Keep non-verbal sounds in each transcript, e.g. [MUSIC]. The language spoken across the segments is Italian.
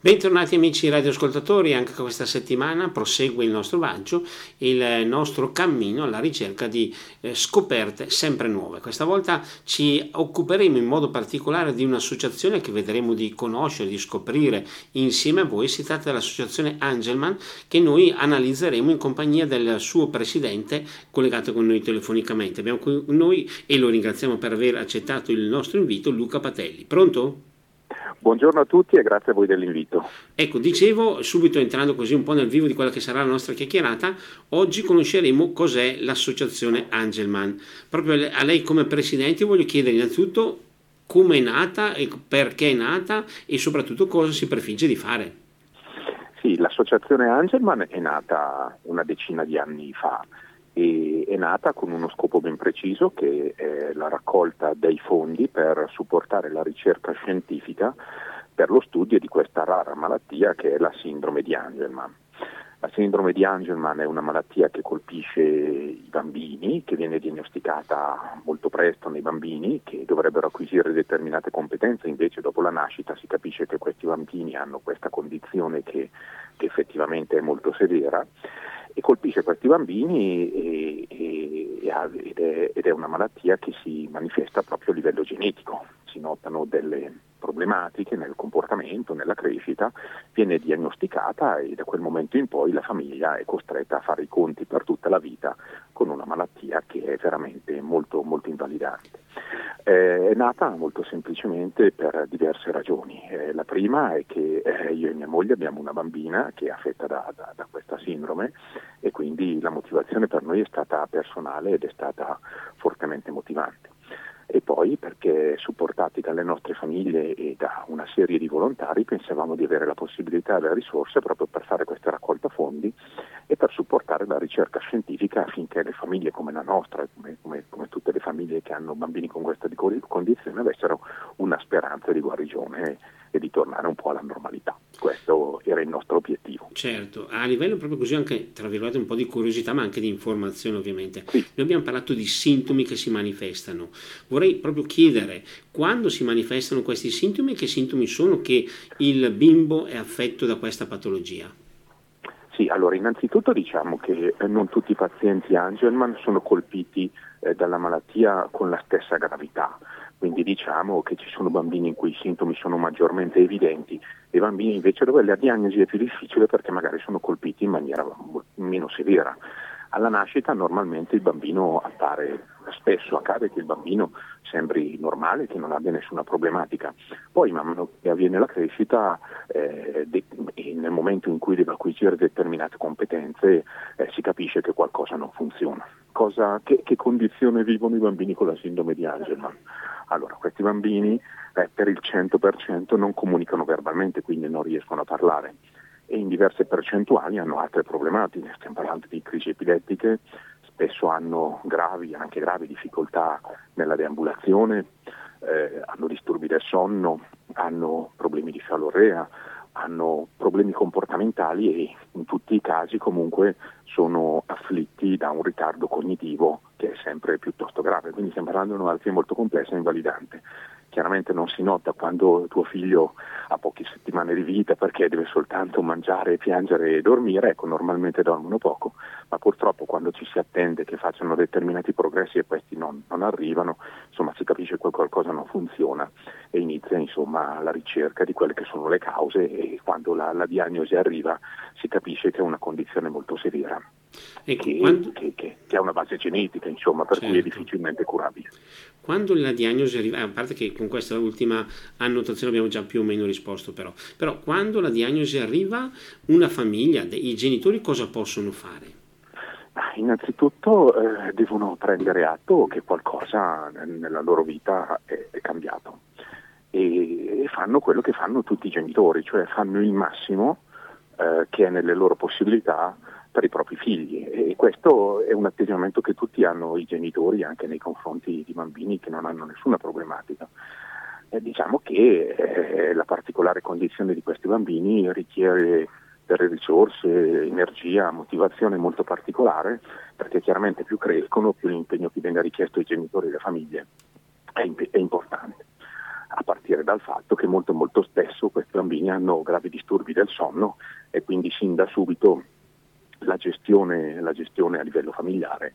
Bentornati amici radioascoltatori, anche questa settimana prosegue il nostro viaggio, il nostro cammino alla ricerca di eh, scoperte sempre nuove. Questa volta ci occuperemo in modo particolare di un'associazione che vedremo di conoscere, di scoprire insieme a voi. Si tratta dell'associazione Angelman che noi analizzeremo in compagnia del suo presidente collegato con noi telefonicamente. Abbiamo con noi e lo ringraziamo per aver accettato il nostro invito, Luca Patelli. Pronto? Buongiorno a tutti e grazie a voi dell'invito. Ecco, dicevo, subito entrando così un po' nel vivo di quella che sarà la nostra chiacchierata, oggi conosceremo cos'è l'associazione Angelman. Proprio a lei come presidente voglio chiedere innanzitutto come è nata e perché è nata e soprattutto cosa si prefigge di fare. Sì, l'associazione Angelman è nata una decina di anni fa e è nata con uno scopo ben preciso che è la raccolta dei fondi per supportare la ricerca scientifica per lo studio di questa rara malattia che è la sindrome di Angelman. La sindrome di Angelman è una malattia che colpisce i bambini, che viene diagnosticata molto presto nei bambini, che dovrebbero acquisire determinate competenze, invece dopo la nascita si capisce che questi bambini hanno questa condizione che, che effettivamente è molto severa e colpisce questi bambini e, e, ed, è, ed, è, una malattia che si manifesta proprio a livello genetico, si notano delle problematiche nel comportamento, nella crescita, viene diagnosticata e da quel momento in poi la famiglia è costretta a fare i conti per tutta la vita con una malattia che è veramente molto, molto invalidante. Eh, è nata molto semplicemente per diverse ragioni. Eh, la prima è che eh, io e mia moglie abbiamo una bambina che è affetta da, da, da questa sindrome e quindi la motivazione per noi è stata personale ed è stata fortemente motivante e poi perché supportati dalle nostre famiglie e da una serie di volontari pensavamo di avere la possibilità e le risorse proprio per fare questa raccolta fondi e per supportare la ricerca scientifica affinché le famiglie come la nostra, come, come, come tutte le famiglie che hanno bambini con questa condizione, avessero una speranza di guarigione e di tornare un po' alla normalità. Questo era il nostro obiettivo. Certo, a livello proprio così anche, tra virgolette, un po' di curiosità, ma anche di informazione ovviamente. Sì. Noi abbiamo parlato di sintomi che si manifestano. Vorrei proprio chiedere quando si manifestano questi sintomi, che sintomi sono che il bimbo è affetto da questa patologia? Sì, allora innanzitutto diciamo che eh, non tutti i pazienti Angelman sono colpiti eh, dalla malattia con la stessa gravità. Quindi diciamo che ci sono bambini in cui i sintomi sono maggiormente evidenti e bambini invece dove la diagnosi è più difficile perché magari sono colpiti in maniera meno severa. Alla nascita normalmente il bambino appare, spesso accade che il bambino sembri normale, che non abbia nessuna problematica. Poi man mano che avviene la crescita eh, de- nel momento in cui deve acquisire determinate competenze eh, si capisce che qualcosa non funziona. Cosa, che, che condizione vivono i bambini con la sindrome di Angelman? Allora, questi bambini eh, per il 100% non comunicano verbalmente, quindi non riescono a parlare. E in diverse percentuali hanno altre problematiche, stiamo parlando di crisi epilettiche, spesso hanno gravi, anche gravi difficoltà nella deambulazione, eh, hanno disturbi del sonno, hanno problemi di fialorrea, hanno problemi comportamentali e in tutti i casi comunque sono afflitti da un ritardo cognitivo che è sempre piuttosto grave, quindi stiamo parlando di una malattia molto complessa e invalidante. Chiaramente non si nota quando tuo figlio ha poche settimane di vita perché deve soltanto mangiare, piangere e dormire, ecco normalmente dormono poco, ma purtroppo quando ci si attende che facciano determinati progressi e questi non, non arrivano, insomma si capisce che qualcosa non funziona e inizia insomma, la ricerca di quelle che sono le cause e quando la, la diagnosi arriva si capisce che è una condizione molto severa. Ecco, che, quando... che, che, che, ha una base genetica, insomma, per certo. cui è certo. difficilmente curabile. Quando la diagnosi arriva, a parte che con questa ultima annotazione abbiamo già più o meno risposto, però, però quando la diagnosi arriva, una famiglia, i genitori cosa possono fare? Innanzitutto eh, devono prendere atto che qualcosa nella loro vita è, è cambiato e, e, fanno quello che fanno tutti i genitori, cioè fanno il massimo eh, che è nelle loro possibilità per i propri figli e questo è un atteggiamento che tutti hanno i genitori anche nei confronti di bambini che non hanno nessuna problematica. E diciamo che eh, la particolare condizione di questi bambini richiede delle risorse, energia, motivazione molto particolare perché chiaramente più crescono più l'impegno che viene richiesto ai genitori e alle famiglie è, imp- è importante. a partire dal fatto che molto molto spesso questi bambini hanno gravi disturbi del sonno e quindi sin da subito la gestione, la gestione a livello familiare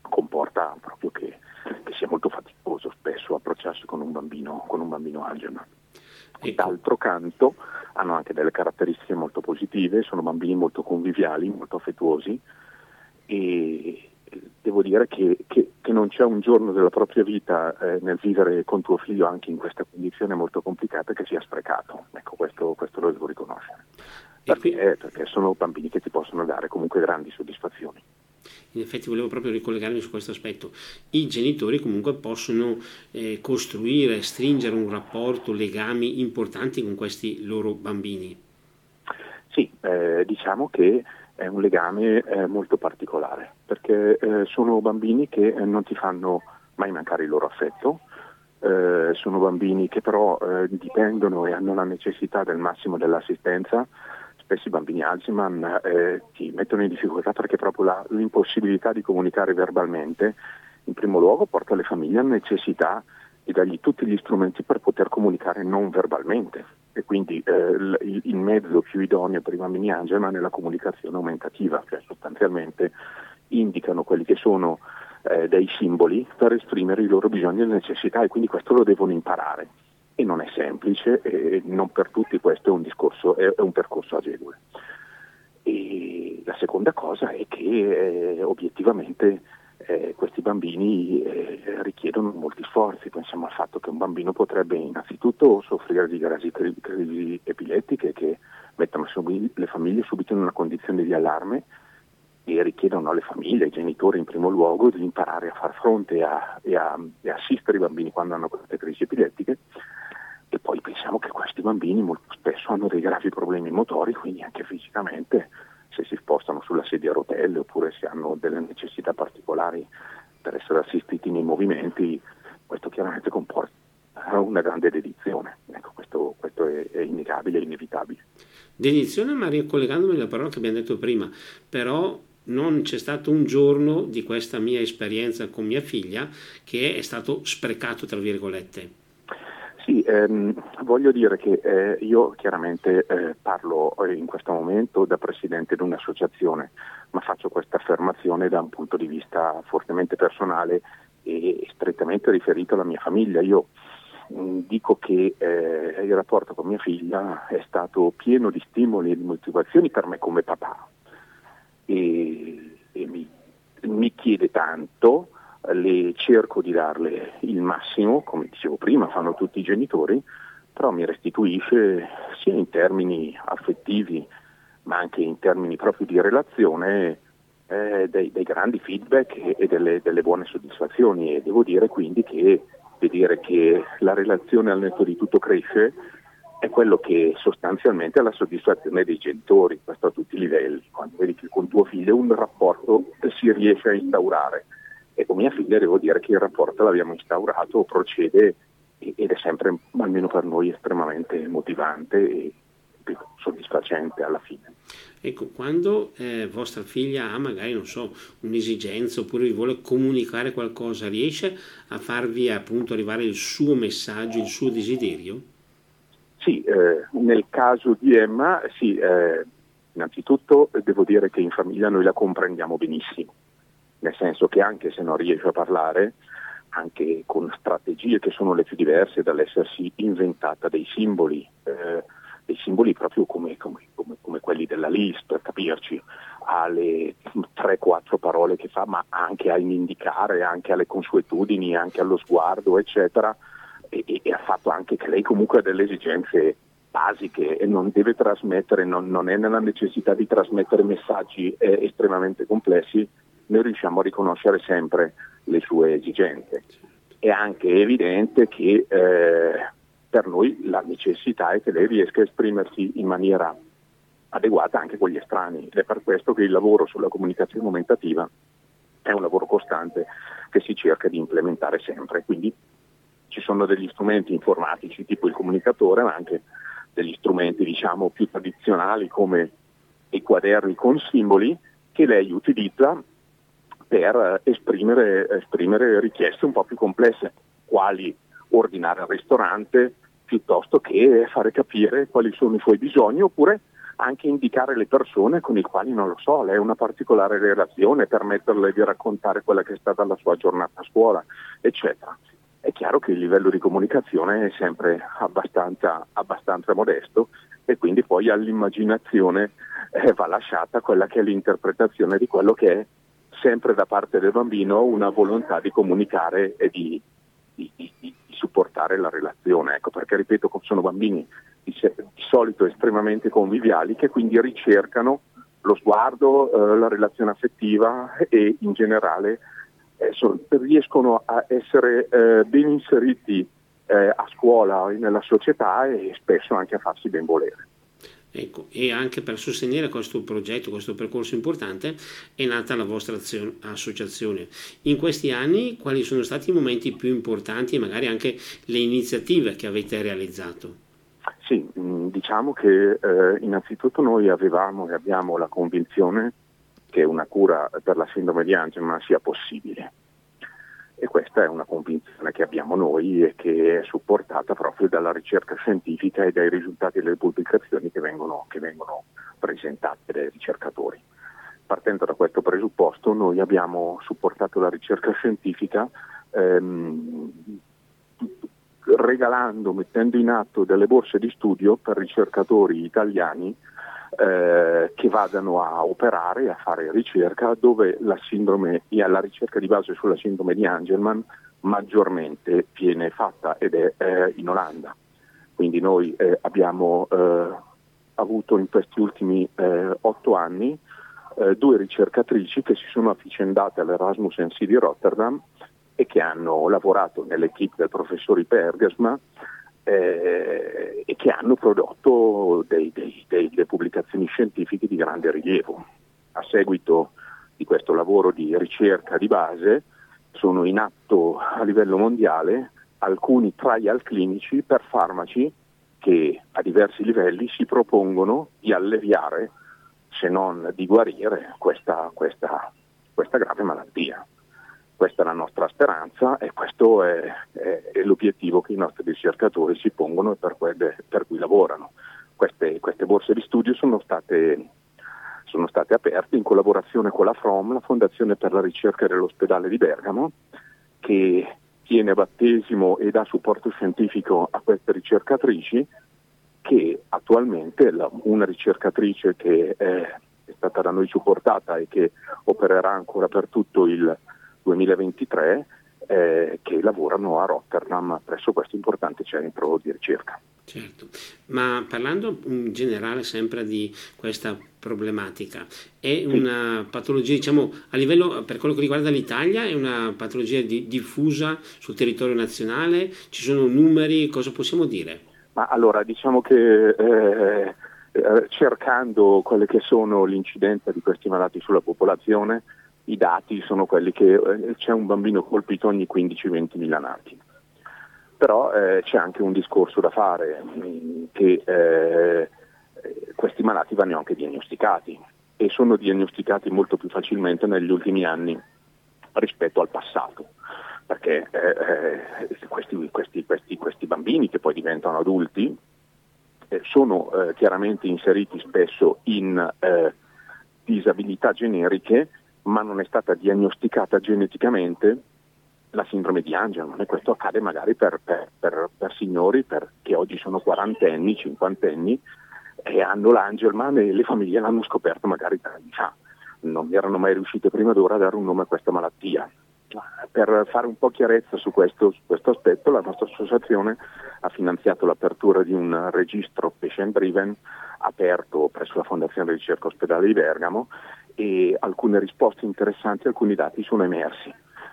comporta proprio che, che, sia molto faticoso spesso approcciarsi con un bambino, con un bambino Angelman. Ecco. D'altro canto hanno anche delle caratteristiche molto positive, sono bambini molto conviviali, molto affettuosi e devo dire che, che, che non c'è un giorno della propria vita eh, nel vivere con tuo figlio anche in questa condizione molto complicata che sia sprecato. Ecco, questo, questo lo devo riconoscere. Perché, perché sono bambini che ti possono dare comunque grandi soddisfazioni. In effetti volevo proprio ricollegarmi su questo aspetto, i genitori comunque possono eh, costruire, stringere un rapporto, legami importanti con questi loro bambini. Sì, eh, diciamo che è un legame eh, molto particolare, perché eh, sono bambini che eh, non ti fanno mai mancare il loro affetto, eh, sono bambini che però dipendono e hanno la necessità del massimo dell'assistenza spesso i bambini Alzheimer eh, ti mettono in difficoltà perché proprio la, l'impossibilità di comunicare verbalmente, in primo luogo porta le famiglie a necessità di dargli tutti gli strumenti per poter comunicare non verbalmente. E quindi eh, il, il, mezzo più idoneo per i bambini Angelman è la comunicazione aumentativa, cioè sostanzialmente indicano quelli che sono eh, dei simboli per esprimere i loro bisogni e necessità e quindi questo lo devono imparare e non è semplice e non per tutti questo è un, discorso, è, un percorso agevole. E la seconda cosa è che eh, obiettivamente eh, questi bambini eh, richiedono molti sforzi, pensiamo al fatto che un bambino potrebbe innanzitutto soffrire di crisi, crisi epilettiche che mettono le famiglie subito in una condizione di allarme e richiedono alle famiglie, ai genitori in primo luogo, di imparare a far fronte a, e, a, e assistere i bambini quando hanno queste crisi epilettiche e poi pensiamo che questi bambini molto spesso hanno dei gravi problemi motori, quindi anche fisicamente, se si spostano sulla sedia a rotelle oppure se hanno delle necessità particolari per essere assistiti nei movimenti, questo chiaramente comporta una grande dedizione. Ecco, questo, questo è, è innegabile, è inevitabile. Dedizione, Maria, collegandomi alla parola che abbiamo detto prima, però non c'è stato un giorno di questa mia esperienza con mia figlia che è stato sprecato, tra virgolette. Ehm, voglio dire che eh, io chiaramente eh, parlo eh, in questo momento da presidente di un'associazione, ma faccio questa affermazione da un punto di vista fortemente personale e strettamente riferito alla mia famiglia. Io mh, mm, dico che eh, il rapporto con mia figlia è stato pieno di stimoli e di motivazioni per me come papà e, e mi, mi chiede tanto le cerco di darle il massimo, come dicevo prima, fanno tutti i genitori, però mi restituisce sia in termini affettivi ma anche in termini proprio di relazione eh, dei, dei, grandi feedback e, e delle, delle, buone soddisfazioni. E devo dire quindi che vedere che la relazione al netto di tutto cresce è quello che sostanzialmente è la soddisfazione dei genitori, questo a tutti i livelli, quando vedi che con tuo figlio un rapporto si riesce a instaurare e con mia figlia devo dire che il rapporto l'abbiamo instaurato, procede ed è sempre, almeno per noi, estremamente motivante e soddisfacente alla fine. Ecco, quando eh, vostra figlia ha magari, non so, un'esigenza oppure vi vuole comunicare qualcosa, riesce a farvi appunto arrivare il suo messaggio, il suo desiderio? Sì, eh, nel caso di Emma, sì, eh, innanzitutto devo dire che in famiglia noi la comprendiamo benissimo nel senso che anche se non riesce a parlare, anche con strategie che sono le più diverse dall'essersi inventata dei simboli, eh, dei simboli proprio come, come, come, come, quelli della LIS, per capirci, alle 3-4 parole che fa, ma anche a indicare, anche alle consuetudini, anche allo sguardo, eccetera, e, e ha fatto anche che lei comunque ha delle esigenze basiche e non deve trasmettere, non, non è nella necessità di trasmettere messaggi eh, estremamente complessi, noi riusciamo a riconoscere sempre le sue esigenze. È anche evidente che eh, per noi la necessità è che lei riesca a esprimersi in maniera adeguata anche con gli estranei ed è per questo che il lavoro sulla comunicazione aumentativa è un lavoro costante che si cerca di implementare sempre. Quindi ci sono degli strumenti informatici tipo il comunicatore, ma anche degli strumenti diciamo più tradizionali come i quaderni con simboli che lei utilizza per esprimere, esprimere richieste un po' più complesse, quali ordinare al ristorante piuttosto che fare capire quali sono i suoi bisogni oppure anche indicare le persone con le quali, non lo so, lei ha una particolare relazione, permetterle di raccontare quella che è stata la sua giornata a scuola, eccetera. È chiaro che il livello di comunicazione è sempre abbastanza, abbastanza modesto e quindi poi all'immaginazione eh, va lasciata quella che è l'interpretazione di quello che è sempre da parte del bambino una volontà di comunicare e di, di, di, di supportare la relazione. Ecco, perché ripeto, sono bambini di, solito estremamente conviviali che quindi ricercano lo sguardo, eh, la relazione affettiva e in generale eh, so, riescono a essere eh, ben inseriti eh, a scuola e nella società e spesso anche a farsi ben volere. Ecco, e anche per sostenere questo progetto, questo percorso importante, è nata la vostra azio- associazione. In questi anni quali sono stati i momenti più importanti e magari anche le iniziative che avete realizzato? Sì, mm, diciamo che eh, innanzitutto noi avevamo e abbiamo la convinzione che una cura per la sindrome di Angelman sia possibile. E questa è una convinzione che abbiamo noi e che è supportata proprio dalla ricerca scientifica e dai risultati delle pubblicazioni che vengono, che vengono presentate dai ricercatori. Partendo da questo presupposto noi abbiamo supportato la ricerca scientifica ehm, regalando, mettendo in atto delle borse di studio per ricercatori italiani eh, che vadano a operare e a fare ricerca dove la sindrome, la ricerca di base sulla sindrome di Angelman maggiormente viene fatta ed è eh, in Olanda. Quindi noi eh, abbiamo eh, avuto in questi ultimi eh, otto anni eh, due ricercatrici che si sono avvicendate all'Erasmus NC di Rotterdam e che hanno lavorato nell'equipe del professor Ipergasma eh, e che hanno prodotto dei, dei, delle pubblicazioni scientifiche di grande rilievo. A seguito di questo lavoro di ricerca di base sono in atto a livello mondiale alcuni trial clinici per farmaci che a diversi livelli si propongono di alleviare, se non di guarire, questa, questa, questa grave malattia. Questa è la nostra speranza e questo è, è, è l'obiettivo che i nostri ricercatori si pongono e per, quelle, per cui lavorano. Queste, queste, borse di studio sono state, sono state aperte in collaborazione con la FROM, la Fondazione per la ricerca dell'ospedale di Bergamo, che tiene battesimo e dà supporto scientifico a queste ricercatrici che attualmente la, una ricercatrice che è, è, stata da noi supportata e che opererà ancora per tutto il 2023 eh, che lavorano a Rotterdam presso questo importante centro di ricerca. Certo, ma parlando in generale sempre di questa problematica, è una patologia, diciamo, a livello, per quello che riguarda l'Italia, è una patologia di, diffusa sul territorio nazionale? Ci sono numeri? Cosa possiamo dire? Ma allora, diciamo che eh, eh, cercando quelle che sono l'incidenza di questi malati sulla popolazione, i dati sono quelli che eh, c'è un bambino colpito ogni 15-20 mila nati. Però eh, c'è anche un discorso da fare, mm, che eh, questi malati vanno anche diagnosticati e sono diagnosticati molto più facilmente negli ultimi anni rispetto al passato, perché eh, eh questi, questi, questi, questi, bambini che poi diventano adulti eh, sono chiaramente inseriti spesso in disabilità generiche ma non è stata diagnosticata geneticamente la sindrome di Angelman e questo accade magari per, per, per, per signori che oggi sono quarantenni, cinquantenni e hanno l'Angelman e le famiglie l'hanno scoperto magari tre anni fa. Non erano mai riuscite prima d'ora a dare un nome a questa malattia. Per fare un po' chiarezza su questo, su questo aspetto, la nostra associazione ha finanziato l'apertura di un registro patient driven aperto presso la Fondazione Ricerca Ospedale di Bergamo e alcune risposte interessanti, alcuni dati sono emersi.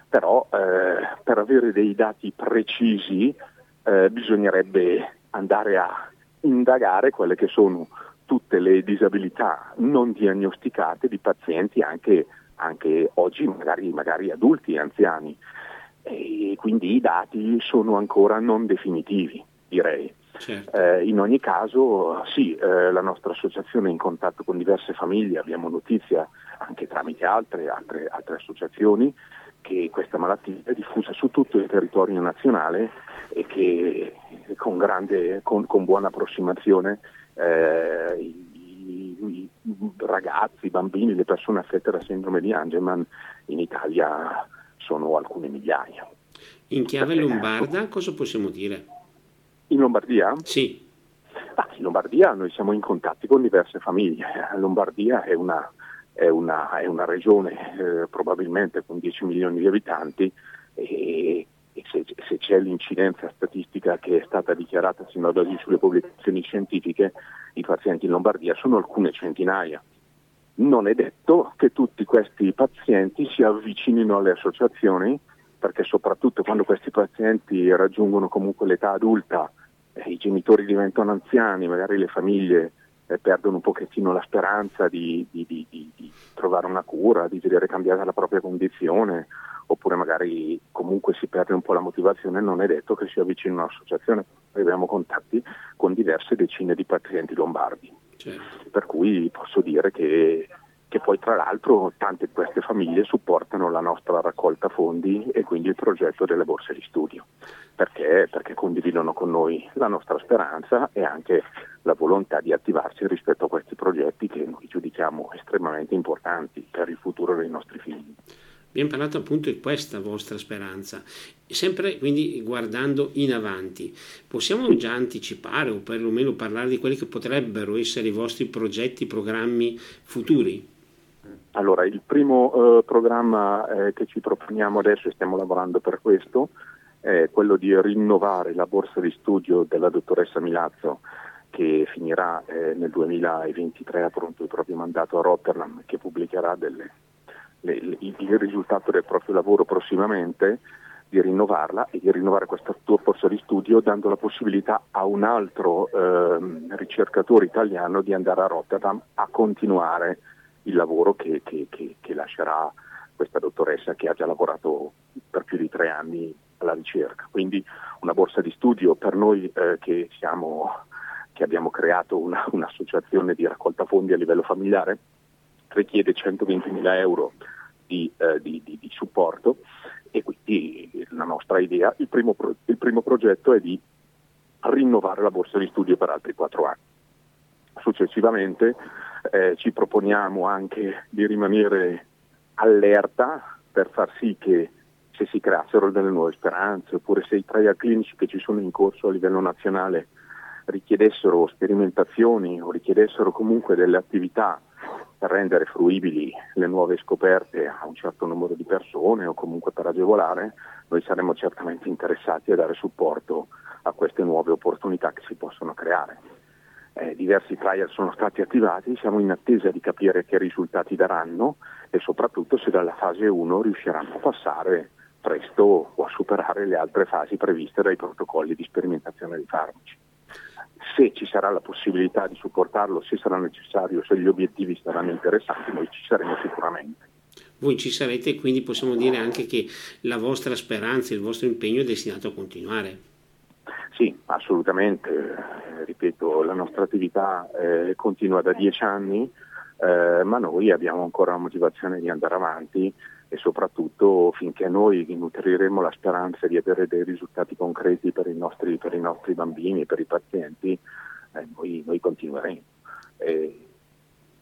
Però eh, per avere dei dati precisi eh, bisognerebbe andare a indagare quelle che sono tutte le disabilità non diagnosticate di pazienti anche, anche oggi magari, magari adulti e anziani e quindi i dati sono ancora non definitivi direi Certo. Eh, in ogni caso, sì, eh, la nostra associazione è in contatto con diverse famiglie, abbiamo notizia anche tramite altre, altre, altre associazioni che questa malattia è diffusa su tutto il territorio nazionale e che con, grande, con, con buona approssimazione eh, i, i, ragazzi, i bambini, le persone affette da sindrome di Angelman in Italia sono alcune migliaia. In chiave lombarda cosa possiamo dire? In Lombardia? Sì. Ah, in Lombardia noi siamo in contatti con diverse famiglie. Lombardia è una, è una, è una regione eh, probabilmente con 10 milioni di abitanti e, e se, se, c'è l'incidenza statistica che è stata dichiarata sino ad oggi sulle pubblicazioni scientifiche, i pazienti in Lombardia sono alcune centinaia. Non è detto che tutti questi pazienti si avvicinino alle associazioni perché soprattutto quando questi pazienti raggiungono comunque l'età adulta, eh, i genitori diventano anziani, magari le famiglie eh, perdono un pochettino la speranza di, di, di, di, trovare una cura, di vedere cambiata la propria condizione, oppure magari comunque si perde un po' la motivazione, non è detto che si avvicini a un'associazione. Noi abbiamo contatti con diverse decine di pazienti lombardi, certo. per cui posso dire che che poi tra l'altro tante di queste famiglie supportano la nostra raccolta fondi e quindi il progetto delle borse di studio, perché, perché condividono con noi la nostra speranza e anche la volontà di attivarsi rispetto a questi progetti che noi giudichiamo estremamente importanti per il futuro dei nostri figli. Abbiamo parlato appunto di questa vostra speranza, sempre quindi guardando in avanti. Possiamo già anticipare o perlomeno parlare di quelli che potrebbero essere i vostri progetti, programmi futuri? Allora, il primo eh, programma eh, che ci proponiamo adesso, e stiamo lavorando per questo, è quello di rinnovare la borsa di studio della dottoressa Milazzo che finirà eh, nel 2023, ha pronto il proprio mandato a Rotterdam, che pubblicherà delle, le, le, il risultato del proprio lavoro prossimamente, di rinnovarla e di rinnovare questa borsa di studio dando la possibilità a un altro ehm, ricercatore italiano di andare a Rotterdam a continuare il lavoro che, che, che, che lascerà questa dottoressa che ha già lavorato per più di tre anni alla ricerca. Quindi una borsa di studio per noi eh, che, siamo, che, abbiamo creato una, un'associazione di raccolta fondi a livello familiare richiede 120.000 euro di, eh, di, di, di supporto e quindi la nostra idea, il primo, pro, il primo progetto è di rinnovare la borsa di studio per altri quattro anni. Successivamente eh, ci proponiamo anche di rimanere allerta per far sì che se si creassero delle nuove speranze oppure se i trial clinici che ci sono in corso a livello nazionale richiedessero sperimentazioni o richiedessero comunque delle attività per rendere fruibili le nuove scoperte a un certo numero di persone o comunque per agevolare, noi saremmo certamente interessati a dare supporto a queste nuove opportunità che si possono creare eh, diversi trial sono stati attivati, siamo in attesa di capire che risultati daranno e soprattutto se dalla fase 1 riusciranno a passare presto o a superare le altre fasi previste dai protocolli di sperimentazione dei farmaci. Se ci sarà la possibilità di supportarlo, se sarà necessario, se gli obiettivi saranno interessanti, noi ci saremo sicuramente. Voi ci sarete quindi possiamo dire anche che la vostra speranza, il vostro impegno è destinato a continuare. Sì, assolutamente, eh, ripeto, la nostra attività eh, continua da dieci anni, eh, ma noi abbiamo ancora la motivazione di andare avanti e soprattutto finché noi nutriremo la speranza di avere dei risultati concreti per i nostri, per i nostri bambini, per i pazienti, eh, noi, noi, continueremo. E,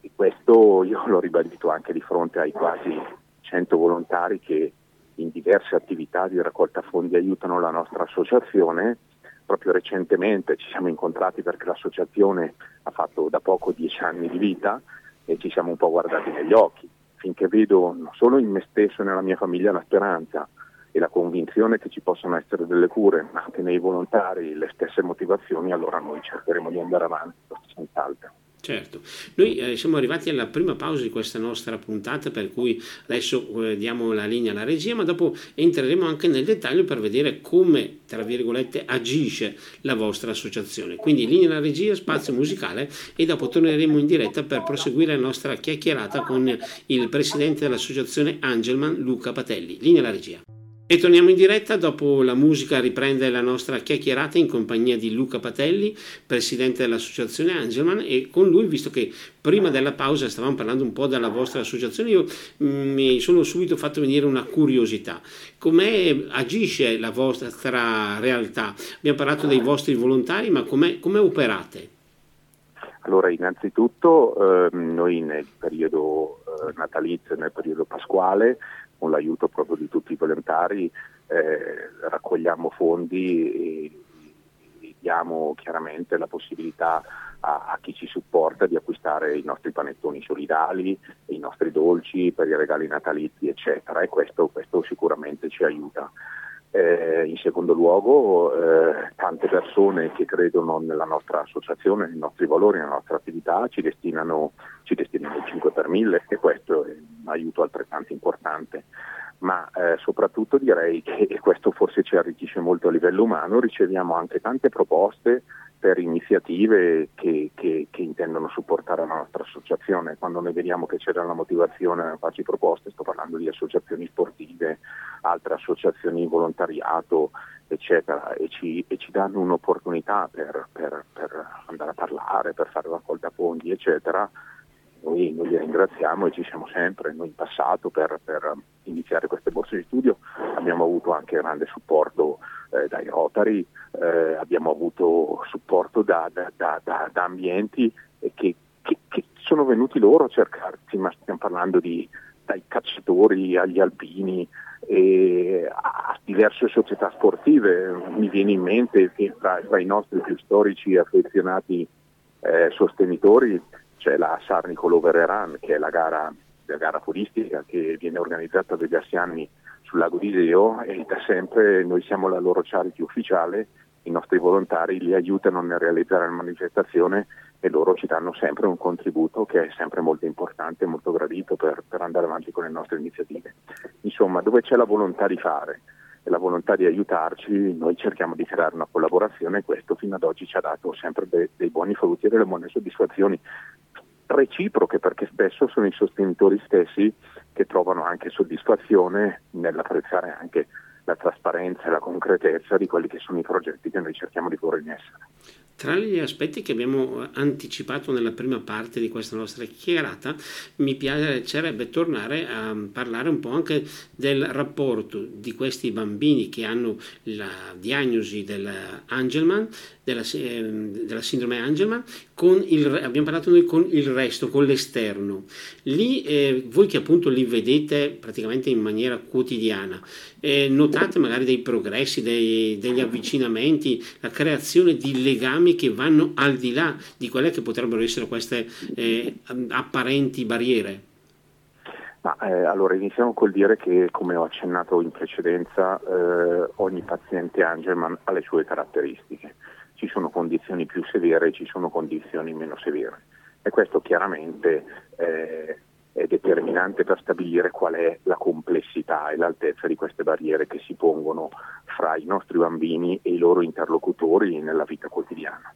e questo io l'ho ribadito anche di fronte ai quasi 100 volontari che in diverse attività di raccolta fondi aiutano la nostra associazione proprio recentemente ci siamo incontrati perché l'associazione ha fatto da poco dieci anni di vita e ci siamo un po' guardati negli occhi, finché vedo non solo in me stesso e nella mia famiglia la speranza e la convinzione che ci possano essere delle cure, ma anche nei volontari le stesse motivazioni, allora noi cercheremo di andare avanti, senz'altro. Certo, noi eh, siamo arrivati alla prima pausa di questa nostra puntata per cui adesso eh, diamo la linea alla regia ma dopo entreremo anche nel dettaglio per vedere come, tra virgolette, agisce la vostra associazione. Quindi linea alla regia, spazio musicale e dopo torneremo in diretta per proseguire la nostra chiacchierata con il presidente dell'associazione Angelman, Luca Patelli. Linea alla regia. E torniamo in diretta, dopo la musica riprende la nostra chiacchierata in compagnia di Luca Patelli, presidente dell'associazione Angelman e con lui, visto che prima della pausa stavamo parlando un po' della vostra associazione, io mm, mi sono subito fatto venire una curiosità. Come agisce la vostra realtà? Abbiamo parlato dei vostri volontari, ma come operate? Allora, innanzitutto eh, noi nel periodo eh, natalizio, nel periodo pasquale, con l'aiuto proprio di tutti i volontari eh, raccogliamo fondi e, e, diamo chiaramente la possibilità a, a, chi ci supporta di acquistare i nostri panettoni solidali, i nostri dolci per i regali natalizi eccetera e questo, questo sicuramente ci aiuta. Eh, in secondo luogo eh, tante persone che credono nella nostra associazione, nei nostri valori, nella nostra attività ci destinano, ci destinano il 5 per 1000 e questo è un aiuto altrettanto importante. Ma eh, soprattutto direi che, e [LAUGHS] questo forse ci arricchisce molto a livello umano, riceviamo anche tante proposte per iniziative che, che, che, intendono supportare la nostra associazione. Quando noi vediamo che c'è la motivazione a farci proposte, sto parlando di associazioni sportive, altre associazioni di volontariato, eccetera, e ci, e ci danno un'opportunità per, per, per, andare a parlare, per fare raccolta fondi, eccetera, noi, noi li ringraziamo e ci siamo sempre. Noi in passato per, per iniziare queste borse di studio abbiamo avuto anche grande supporto eh, dai Rotary, eh, abbiamo avuto supporto da, da, da, da ambienti che, che, che, sono venuti loro a cercarci, ma stiamo parlando di, dai cacciatori agli alpini a diverse società sportive. Mi viene in mente che tra, tra i nostri più storici e affezionati eh, sostenitori c'è la Sarnicolo Run, che è la gara, la gara turistica che viene organizzata da diversi anni sul lago di Iseo e da sempre noi siamo la loro charity ufficiale, i nostri volontari li aiutano nel realizzare la manifestazione e loro ci danno sempre un contributo che è sempre molto importante e molto gradito per, per andare avanti con le nostre iniziative. Insomma, dove c'è la volontà di fare e la volontà di aiutarci, noi cerchiamo di creare una collaborazione e questo fino ad oggi ci ha dato sempre dei, dei buoni frutti e delle buone soddisfazioni reciproche perché spesso sono i sostenitori stessi che trovano anche soddisfazione nell'apprezzare anche la trasparenza e la concretezza di quelli che sono i progetti che noi cerchiamo di porre in essere. Tra gli aspetti che abbiamo anticipato nella prima parte di questa nostra chiacchierata, mi piacerebbe tornare a parlare un po' anche del rapporto di questi bambini che hanno la diagnosi dell'Angelman, della, ehm, della sindrome Angelman, con il, abbiamo parlato noi con il resto, con l'esterno. Lì, eh, voi che appunto li vedete praticamente in maniera quotidiana, eh, notate magari dei progressi, dei, degli avvicinamenti, la creazione di legami che vanno al di là di quelle che potrebbero essere queste eh, apparenti barriere? Ma, eh, allora iniziamo col dire che, come ho accennato in precedenza, eh, ogni paziente Angelman ha le sue caratteristiche. Ci sono condizioni più severe e ci sono condizioni meno severe. E questo chiaramente eh, è determinante per stabilire qual è la complessità e l'altezza di queste barriere che si pongono fra i nostri bambini e i loro interlocutori nella vita quotidiana.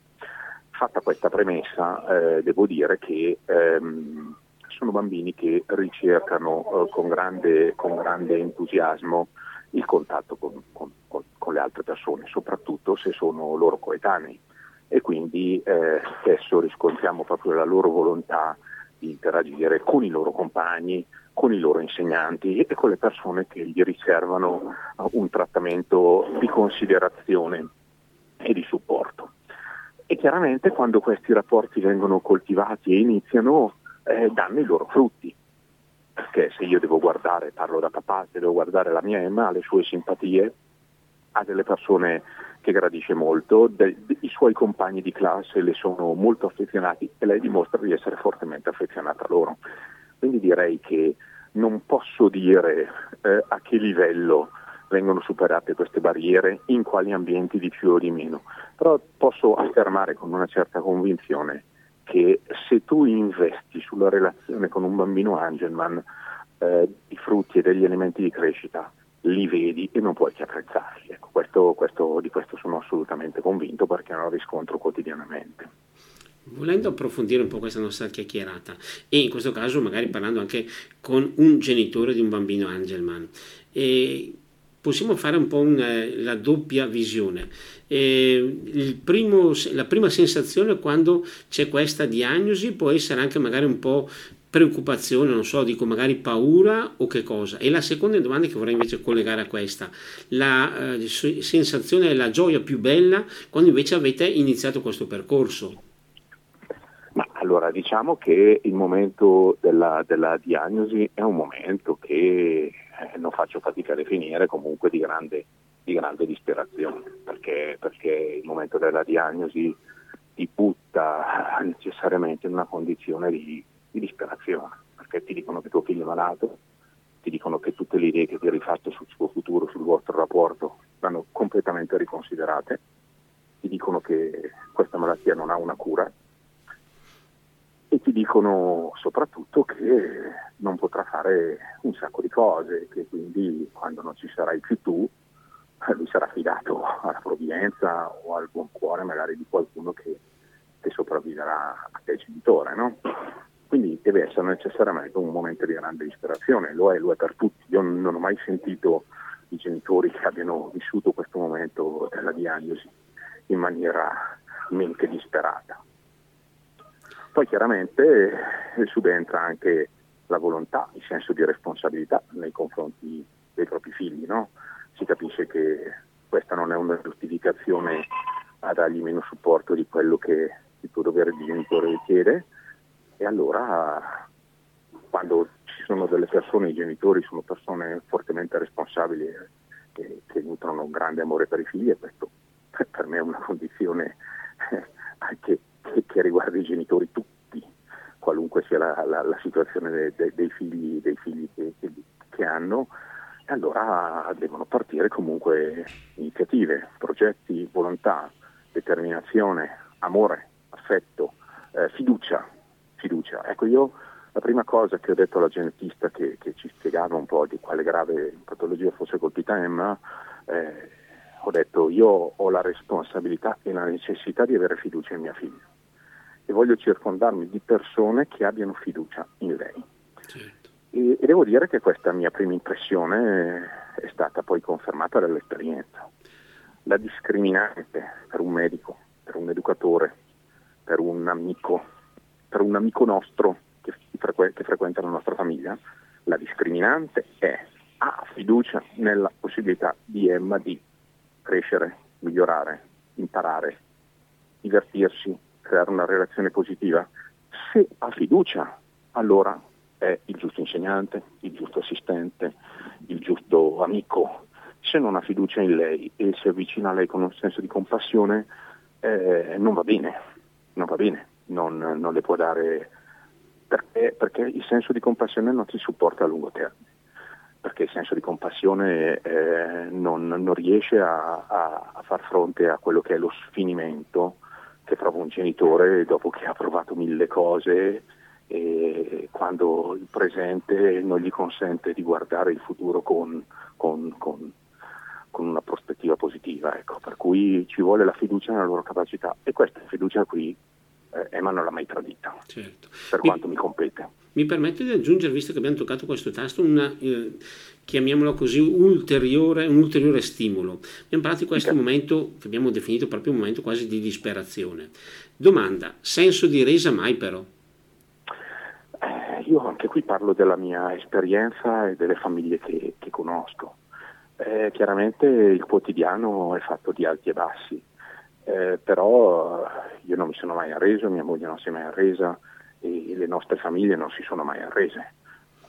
Fatta questa premessa, eh, devo dire che ehm, sono bambini che ricercano eh, con, grande, con, grande, entusiasmo il contatto con, con, con, le altre persone, soprattutto se sono loro coetanei e quindi eh, spesso riscontriamo proprio la loro volontà di interagire con i loro compagni, con i loro insegnanti e con le persone che gli riservano un trattamento di considerazione e di supporto. E chiaramente quando questi rapporti vengono coltivati e iniziano, eh, danno i loro frutti. Perché se io devo guardare, parlo da papà, se devo guardare la mia Emma, le sue simpatie, ha delle persone che gradisce molto, de, de, i suoi compagni di classe le sono molto affezionati e lei dimostra di essere fortemente affezionata a loro. Quindi direi che non posso dire eh, a che livello vengono superate queste barriere, in quali ambienti di più o di meno, però posso affermare con una certa convinzione che se tu investi sulla relazione con un bambino Angelman eh, i frutti e degli elementi di crescita li vedi e non puoi che apprezzarli. Ecco, questo, questo, di questo sono assolutamente convinto perché lo riscontro quotidianamente. Volendo approfondire un po' questa nostra chiacchierata e in questo caso magari parlando anche con un genitore di un bambino Angelman, e possiamo fare un po' una, la doppia visione. Eh, primo, la prima sensazione quando c'è questa diagnosi può essere anche magari un po' preoccupazione, non so, dico magari paura o che cosa. E la seconda domanda che vorrei invece collegare a questa, la eh, sensazione la gioia più bella quando invece avete iniziato questo percorso. Ma allora diciamo che il momento della, della diagnosi è un momento che eh, non faccio fatica a definire comunque di grande, di grande disperazione, perché, perché, il momento della diagnosi ti butta necessariamente in una condizione di, di disperazione, perché ti dicono che tuo figlio è malato, ti dicono che tutte le idee che ti hai rifatto sul suo futuro, sul vostro rapporto, vanno completamente riconsiderate, ti dicono che questa malattia non ha una cura e ti dicono soprattutto che non potrà fare un sacco di cose, che quindi quando non ci sarai più tu, eh, lui sarà affidato alla provvidenza o al buon cuore magari di qualcuno che, che sopravviverà a te genitore, no? Essere necessariamente un momento di grande disperazione, lo è, lo è per tutti. Io non ho mai sentito i genitori che abbiano vissuto questo momento della diagnosi in maniera men che disperata. Poi chiaramente eh, subentra anche la volontà, il senso di responsabilità nei confronti dei propri figli. No? Si capisce che questa non è una giustificazione a dargli meno supporto di quello che il tuo dovere di genitore richiede e allora quando ci sono delle persone, i genitori sono persone fortemente responsabili che, che nutrono un grande amore per i figli e questo [LAUGHS] per me è una condizione anche che, che riguarda i genitori tutti, qualunque sia la, la, la situazione de, de, dei figli, dei figli che, che, che hanno, allora devono partire comunque iniziative, progetti, volontà, determinazione, amore, affetto, eh, fiducia, fiducia. Ecco, io la prima cosa che ho detto alla genetista che, che ci spiegava un po' di quale grave patologia fosse colpita Emma, eh, ho detto io ho la responsabilità e la necessità di avere fiducia in mia figlia e voglio circondarmi di persone che abbiano fiducia in lei. Certo. E, e, devo dire che questa mia prima impressione è stata poi confermata dall'esperienza. La discriminante per un medico, per un educatore, per un amico, per un amico nostro che, frequ- che frequenta la nostra famiglia, la discriminante è ha fiducia nella possibilità di Emma di crescere, migliorare, imparare, divertirsi, creare una relazione positiva, se ha fiducia, allora è il giusto insegnante, il giusto assistente, il giusto amico. Se non ha fiducia in lei e si avvicina a lei con un senso di compassione, eh, non va bene, non va bene, non, non le può dare, perché, perché il senso di compassione non si supporta a lungo termine perché il senso di compassione eh, non, non, riesce a, a, a, far fronte a quello che è lo sfinimento che prova un genitore dopo che ha provato mille cose e quando il presente non gli consente di guardare il futuro con, con, con, con una prospettiva positiva. Ecco. Per cui ci vuole la fiducia nella loro capacità e questa fiducia qui Emma non l'ha mai tradita, certo. per mi, quanto mi compete. Mi permette di aggiungere, visto che abbiamo toccato questo tasto, una, eh, chiamiamolo così, ulteriore, un ulteriore stimolo. Abbiamo parlato di questo okay. momento che abbiamo definito proprio un momento quasi di disperazione. Domanda, senso di resa mai però? Eh, io anche qui parlo della mia esperienza e delle famiglie che, che conosco. Eh, chiaramente il quotidiano è fatto di alti e bassi eh, però io non mi sono mai arreso, mia moglie non si è mai arresa e le nostre famiglie non si sono mai arrese.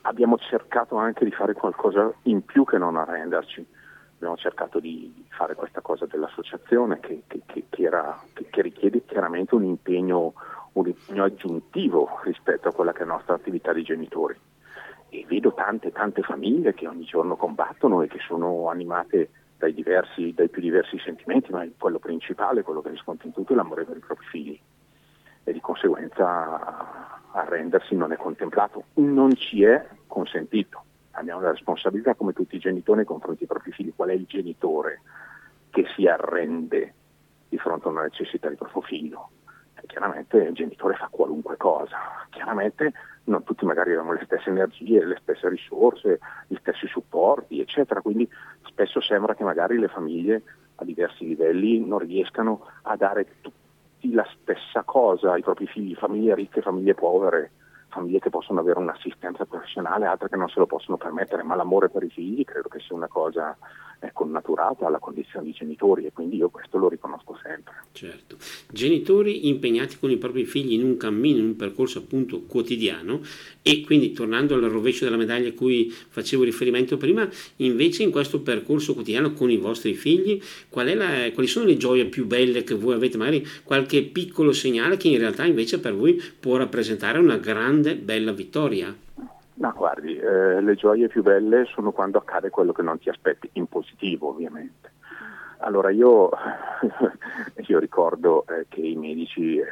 Abbiamo cercato anche di fare qualcosa in più che non arrenderci. Abbiamo cercato di fare questa cosa dell'associazione che, che, che, era, che richiede chiaramente un impegno, un impegno aggiuntivo rispetto a quella che è la nostra attività di genitori. E vedo tante, tante famiglie che ogni giorno combattono e che sono animate dai, diversi, dai più diversi sentimenti, ma quello principale, quello che riscontra in tutto, è l'amore per i propri figli e di conseguenza arrendersi non è contemplato, non ci è consentito. Abbiamo la responsabilità come tutti i genitori nei confronti dei propri figli. Qual è il genitore che si arrende di fronte a una necessità di proprio figlio? chiaramente il genitore fa qualunque cosa, chiaramente non tutti magari hanno le stesse energie, le stesse risorse, gli stessi supporti, eccetera, quindi spesso sembra che magari le famiglie a diversi livelli non riescano a dare tutti la stessa cosa ai propri figli, famiglie ricche, famiglie povere, famiglie che possono avere un'assistenza professionale, altre che non se lo possono permettere, ma l'amore per i figli credo che sia una cosa è connaturata alla condizione di genitori e quindi io questo lo riconosco sempre. Certo. Genitori impegnati con i propri figli in un cammino, in un percorso appunto quotidiano e quindi tornando al rovescio della medaglia a cui facevo riferimento prima, invece in questo percorso quotidiano con i vostri figli, qual la, quali sono le gioie più belle che voi avete? Magari qualche piccolo segnale che in realtà invece per voi può rappresentare una grande, bella vittoria? No, guardi, eh, le gioie più belle sono quando accade quello che non ti aspetti, in positivo ovviamente. Allora io, [LAUGHS] io ricordo eh, che i medici eh,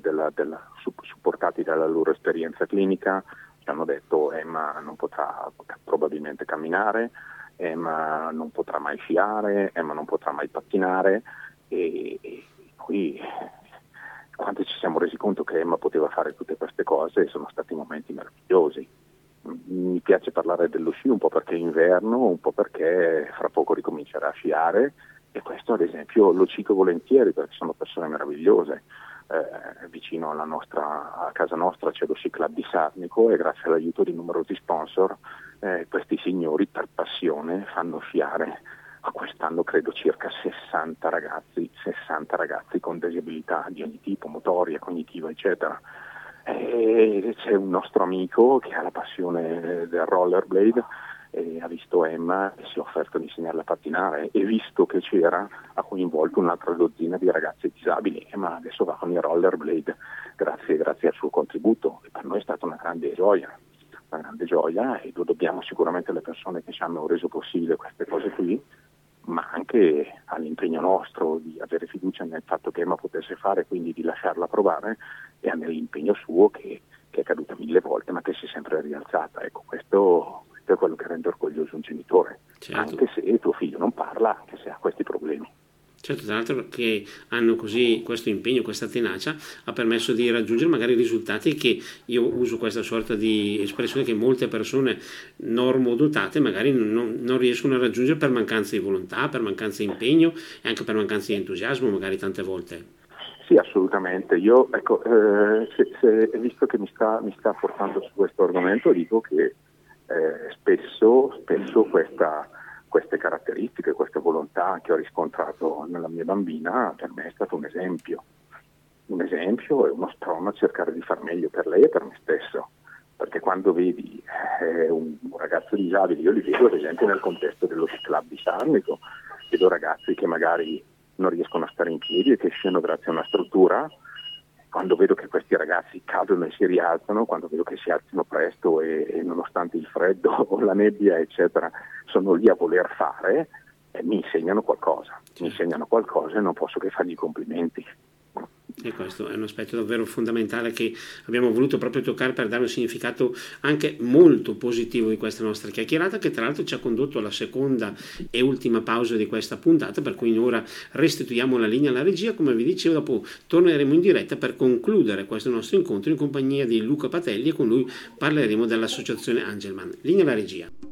della, della, supportati dalla loro esperienza clinica ci hanno detto Emma non potrà, probabilmente camminare, Emma non potrà mai sciare, Emma non potrà mai pattinare e, e qui quando ci siamo resi conto che Emma poteva fare tutte queste cose sono stati momenti meravigliosi. Mi piace parlare dello sci un po' perché è inverno, un po' perché fra poco ricomincerà a sciare e questo ad esempio lo cito volentieri perché sono persone meravigliose. Eh, vicino nostra, a casa nostra c'è lo Sci Club di Sarnico e grazie all'aiuto di numerosi sponsor eh, questi signori per passione fanno sciare quest'anno credo circa 60 ragazzi, 60 ragazzi con disabilità di ogni tipo, motoria, cognitiva, eccetera. E c'è un nostro amico che ha la passione del rollerblade ha visto Emma e si è offerto di insegnarla a pattinare. E visto che c'era ha coinvolto un'altra dozzina di ragazzi disabili. Emma adesso va con il rollerblade. Grazie, grazie al suo contributo. E per noi è stata una grande gioia una grande gioia e lo dobbiamo sicuramente alle persone che ci hanno reso possibile queste cose qui ma anche all'impegno nostro di avere fiducia nel fatto che Emma potesse fare, quindi di lasciarla provare, e nell'impegno suo che, che, è caduta mille volte ma che si è sempre rialzata. Ecco, questo, questo è quello che rende orgoglioso un genitore, certo. anche se tuo figlio non parla, anche se ha questi problemi. Certo, tra l'altro che hanno così questo impegno, questa tenacia, ha permesso di raggiungere magari risultati che io uso questa sorta di espressione che molte persone normodotate magari non, non riescono a raggiungere per mancanza di volontà, per mancanza di impegno e anche per mancanza di entusiasmo magari tante volte. Sì, assolutamente. Io, ecco, eh, se, se, visto che mi sta, mi sta, portando su questo argomento, dico che eh, spesso, spesso questa queste caratteristiche, questa volontà che ho riscontrato nella mia bambina per me è stato un esempio, un esempio e uno sprono a cercare di far meglio per lei e per me stesso, perché quando vedi eh, un, un, ragazzo disabile, io li vedo ad esempio nel contesto dello club di Sarnico, vedo ragazzi che magari non riescono a stare in piedi e che scendono grazie a una struttura quando vedo che questi ragazzi cadono e si rialzano, quando vedo che si alzano presto e, e nonostante il freddo [LAUGHS] o la nebbia, eccetera, sono lì a voler fare, eh, mi insegnano qualcosa, mi insegnano qualcosa e non posso che fargli complimenti. E questo è un aspetto davvero fondamentale che abbiamo voluto proprio toccare per dare un significato anche molto positivo di questa nostra chiacchierata, che tra l'altro ci ha condotto alla seconda e ultima pausa di questa puntata, per cui ora restituiamo la linea alla regia. Come vi dicevo, dopo torneremo in diretta per concludere questo nostro incontro in compagnia di Luca Patelli e con lui parleremo dell'associazione Angelman. Linea alla regia.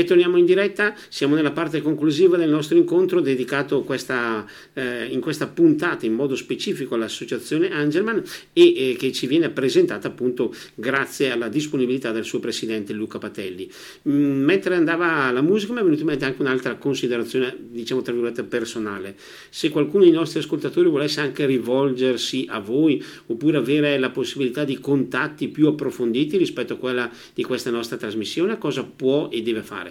E torniamo in diretta, siamo nella parte conclusiva del nostro incontro dedicato questa, eh, in questa puntata in modo specifico all'associazione Angelman e eh, che ci viene presentata appunto grazie alla disponibilità del suo presidente Luca Patelli. Mm, mentre andava la musica mi è venuta in mente anche un'altra considerazione, diciamo tra virgolette personale. Se qualcuno dei nostri ascoltatori volesse anche rivolgersi a voi oppure avere la possibilità di contatti più approfonditi rispetto a quella di questa nostra trasmissione, cosa può e deve fare?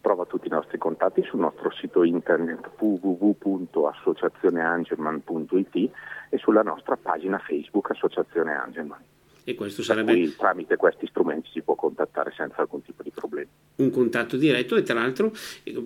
Trova tutti i nostri contatti sul nostro sito internet www.associazioneangelman.it e sulla nostra pagina Facebook Associazione Angelman. E questo sarebbe... Cui, tramite questi strumenti si può contattare senza alcun tipo di problema. Un contatto diretto e tra l'altro eh,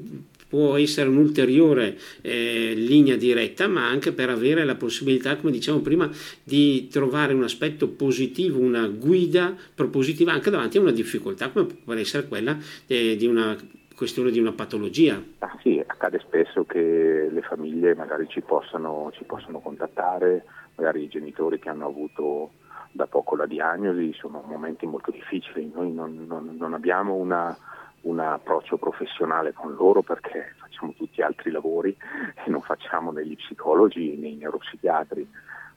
può essere un'ulteriore eh, linea diretta, ma anche per avere la possibilità, come diciamo prima, di trovare un aspetto positivo, una guida propositiva anche davanti a una difficoltà, come può essere quella eh, di una questione di una patologia. Ah, sì, accade spesso che le famiglie magari ci possano, ci possano contattare, magari i genitori che hanno avuto da poco la diagnosi, sono momenti molto difficili, noi non, non, non abbiamo una, un approccio professionale con loro perché facciamo tutti altri lavori e non facciamo né gli psicologi né i neuropsichiatri,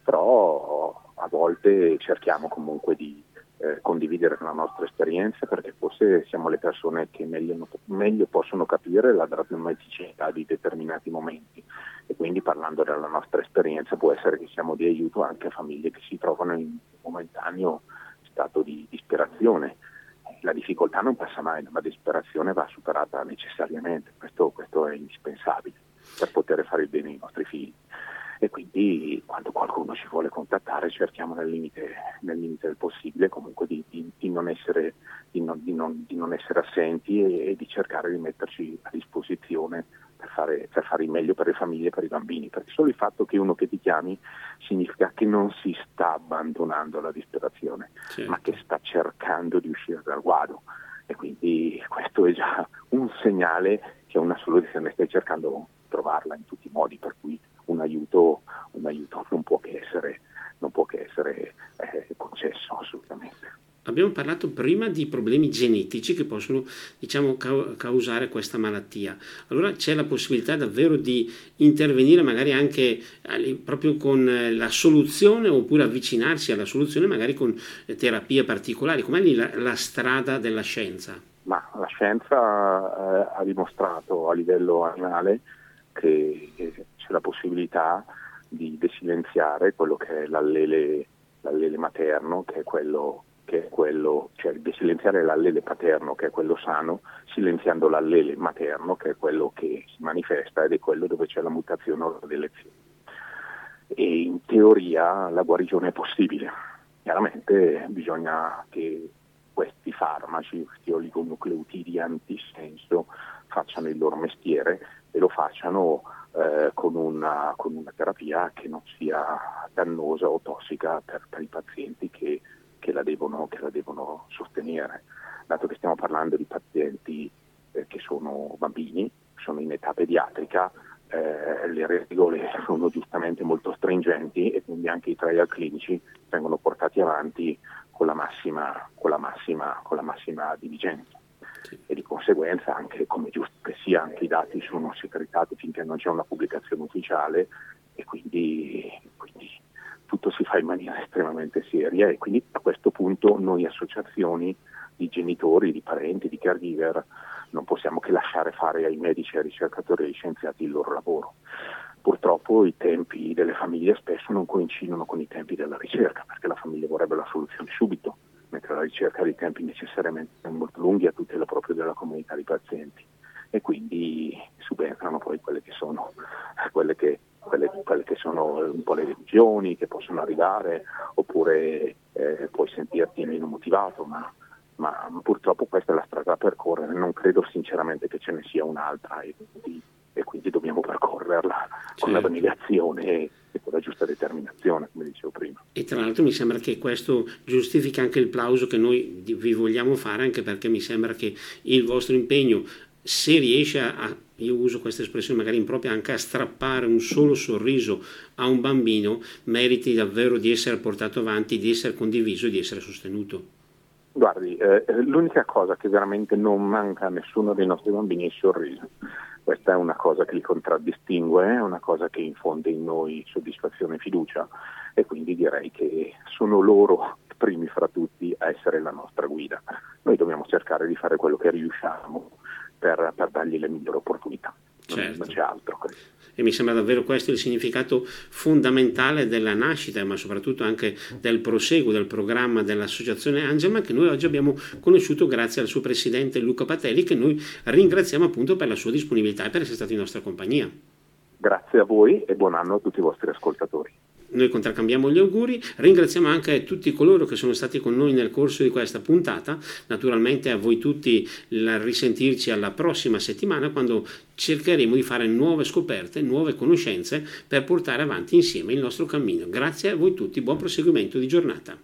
però a volte cerchiamo comunque di eh, condividere la nostra esperienza perché forse siamo le persone che meglio, meglio, possono capire la drammaticità di determinati momenti. E quindi parlando della nostra esperienza può essere che siamo di aiuto anche a famiglie che si trovano in un momentaneo stato di disperazione. La difficoltà non passa mai, ma la disperazione va superata necessariamente, questo, questo è indispensabile per poter fare il bene ai nostri figli e quindi quando qualcuno ci vuole contattare cerchiamo nel limite, nel limite del possibile comunque di, di, di, non, essere, non, non, di non, essere, assenti e, e, di cercare di metterci a disposizione per fare, per fare il meglio per le famiglie e per i bambini, perché solo il fatto che uno che ti chiami significa che non si sta abbandonando alla disperazione, certo. ma che sta cercando di uscire dal guado e quindi questo è già un segnale che una soluzione stai cercando di trovarla in tutti i modi, per cui un aiuto, un aiuto non può che essere, può che essere eh, concesso assolutamente. Abbiamo parlato prima di problemi genetici che possono diciamo, causare questa malattia. Allora c'è la possibilità davvero di intervenire magari anche eh, proprio con eh, la soluzione oppure avvicinarsi alla soluzione magari con eh, terapie particolari. Com'è lì la, la strada della scienza? Ma la scienza eh, ha dimostrato a livello animale che c'è la possibilità di desilenziare quello che è l'allele, l'allele materno, che è quello che è quello, cioè desilenziare l'allele paterno che è quello sano, silenziando l'allele materno che è quello che si manifesta ed è quello dove c'è la mutazione o la delezione. E in teoria la guarigione è possibile. Chiaramente bisogna che questi farmaci, questi oligonucleotidi antisenso, facciano il loro mestiere e lo facciano eh, con, una, con, una, terapia che non sia dannosa o tossica per, per i pazienti che, che, la devono, che, la devono, sostenere. Dato che stiamo parlando di pazienti eh, che sono bambini, sono in età pediatrica, eh, le regole [LAUGHS] sono giustamente molto stringenti e quindi anche i trial clinici vengono portati avanti con la massima, con la massima, con la massima diligenza e di conseguenza anche come giusto che sia anche i dati sono segretati finché non c'è una pubblicazione ufficiale e quindi, quindi tutto si fa in maniera [LAUGHS] estremamente seria e quindi a questo punto noi associazioni di genitori, di parenti, di caregiver non possiamo che lasciare fare ai medici, ai ricercatori e ai scienziati il loro lavoro. Purtroppo i tempi delle famiglie spesso non coincidono con i tempi della ricerca perché la famiglia vorrebbe la soluzione subito mentre la ricerca di tempi necessariamente molto lunghi a tutela proprio della comunità di pazienti e quindi subentrano poi quelle che sono, quelle che, quelle, quelle che sono un po' le delusioni che possono arrivare oppure eh, puoi sentirti meno motivato ma, ma, purtroppo questa è la strada da percorrere, non credo sinceramente che ce ne sia un'altra e quindi, e quindi dobbiamo percorrerla certo. con abnegazione e con la giusta determinazione, come dicevo prima. E tra l'altro mi sembra che questo giustifica anche il plauso che noi vi vogliamo fare, anche perché mi sembra che il vostro impegno, se riesce a, io uso questa espressione magari impropria, anche a strappare un solo sorriso a un bambino, meriti davvero di essere portato avanti, di essere condiviso, di essere sostenuto. Guardi, eh, l'unica cosa che veramente non manca a nessuno dei nostri bambini è il sorriso. Questa è una cosa che li contraddistingue, è una cosa che infonde in noi soddisfazione e fiducia e quindi direi che sono loro primi fra tutti a essere la nostra guida. Noi dobbiamo cercare di fare quello che riusciamo per, per dargli le migliori opportunità. Certo. Non c'è altro. E mi sembra davvero questo il significato fondamentale della nascita, ma soprattutto anche del proseguo del programma dell'Associazione Angelman che noi oggi abbiamo conosciuto grazie al suo presidente Luca Patelli, che noi ringraziamo appunto per la sua disponibilità e per essere stato in nostra compagnia. Grazie a voi e buon anno a tutti i vostri ascoltatori noi contraccambiamo gli auguri, ringraziamo anche tutti coloro che sono stati con noi nel corso di questa puntata, naturalmente a voi tutti il risentirci alla prossima settimana quando cercheremo di fare nuove scoperte, nuove conoscenze per portare avanti insieme il nostro cammino. Grazie a voi tutti, buon proseguimento di giornata.